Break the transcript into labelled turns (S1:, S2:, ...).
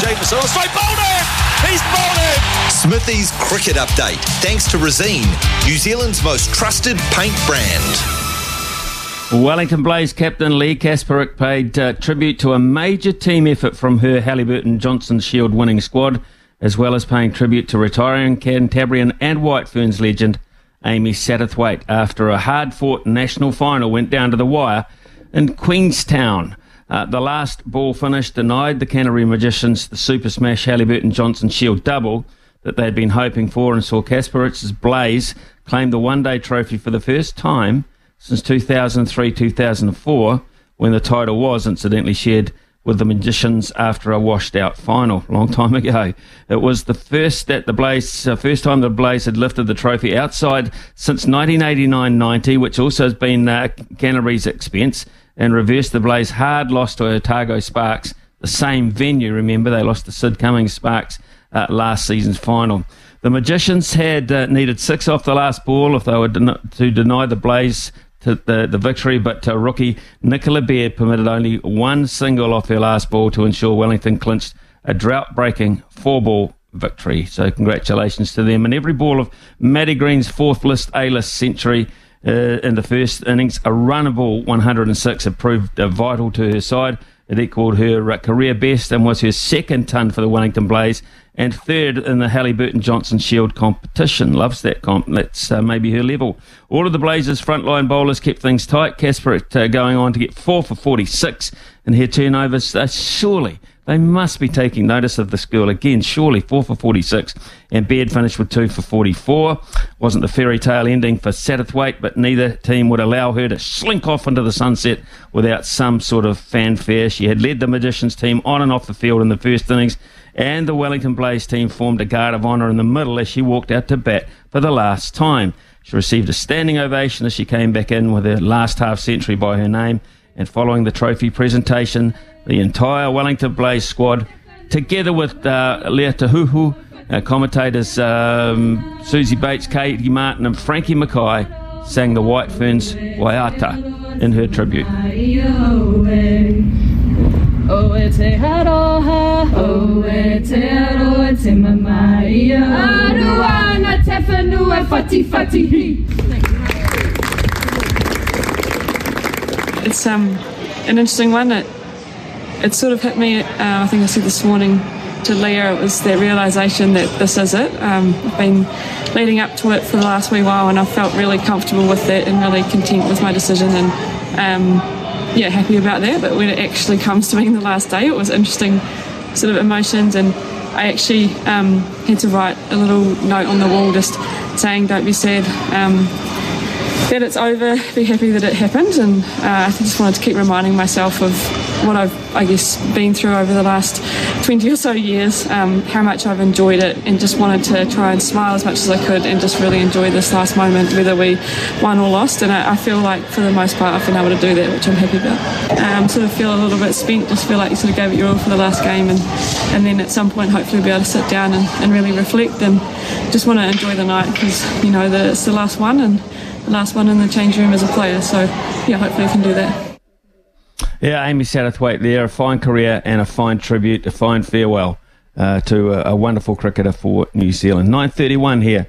S1: Jameson. Oh, straight bowled it! He's bowled it!
S2: Smithy's cricket update, thanks to Resene, New Zealand's most trusted paint brand.
S3: Wellington Blaze captain Leigh Kasperek paid uh, tribute to a major team effort from her Hallyburton Johnstone Shield winning squad, as well as paying tribute to retiring Cantabrian and White Ferns legend Amy Satterthwaite after a hard fought national final went down to the wire in Queenstown. Uh, the last ball finish denied the Canterbury Magicians the Super Smash Hallyburton Johnstone Shield double that they'd been hoping for and saw Kasperek's Blaze claim the one day trophy for the first time since 2003 2004, when the title was incidentally shared with the Magicians after a washed out final, long time ago. It was the first that the Blaze, uh, first time the Blaze had lifted the trophy outside since 1989-90, which also has been uh, Canterbury's expense, and reversed the Blaze hard loss to Otago Sparks, the same venue. Remember, they lost to Sid Cummings Sparks uh, last season's final. The Magicians had uh, needed six off the last ball if they were den- to deny the Blaze to the, the victory, but uh, rookie Nicola Baird permitted only one single off her last ball to ensure Wellington clinched a drought breaking four ball victory. So, congratulations to them. And every ball of Maddy Green's fourth list A list century. Uh, in the first innings, a runnable 106 had proved uh, vital to her side. It equalled her uh, career best and was her second ton for the Wellington Blaze and third in the Hallyburton Johnstone Shield competition. Loves that comp. That's uh, maybe her level. All of the Blazers' frontline bowlers kept things tight. Casper uh, going on to get four for 46 in her turnovers. Uh, surely they must be taking notice of this girl again. Surely four for 46. And Baird finished with two for 44. Wasn't the fairy tale ending for Satterthwaite, but neither team would allow her to slink off into the sunset without some sort of fanfare. She had led the Magicians team on and off the field in the first innings and the Wellington Blaze team formed a guard of honour in the middle as she walked out to bat for the last time. She received a standing ovation as she came back in with her last half century by her name. And following the trophy presentation, the entire Wellington Blaze squad, together with uh, Lea Tahuhu, uh, commentators um, Suzie Bates, Katie Martin, and Frankie Mackay, sang the White Ferns Waiata in her tribute.
S4: It's um, an interesting one. It, it sort of hit me, uh, I think I said this morning to Lea, it was that realisation that this is it. Um, I've been leading up to it for the last wee while and I felt really comfortable with it and really content with my decision and um, yeah, happy about that. But when it actually comes to being the last day, it was interesting sort of emotions. And I actually um, had to write a little note on the wall just saying, don't be sad. Um, that it's over, be happy that it happened. And uh, I just wanted to keep reminding myself of what I've, I guess, been through over the last 20 or so years, um, how much I've enjoyed it, and just wanted to try and smile as much as I could and just really enjoy this last moment, whether we won or lost. And I, I feel like, for the most part, I've been able to do that, which I'm happy about. Um, sort of feel a little bit spent, just feel like you sort of gave it your all for the last game, and, and then at some point, hopefully, be able to sit down and, and really reflect and just want to enjoy the night because, you know, the, it's the last one and the last one in the change room as a player. So, yeah, hopefully, I can do that.
S3: Yeah, Amy Satterthwaite there, a fine career and a fine tribute, a fine farewell uh, to a, a wonderful cricketer for New Zealand. 9.31 here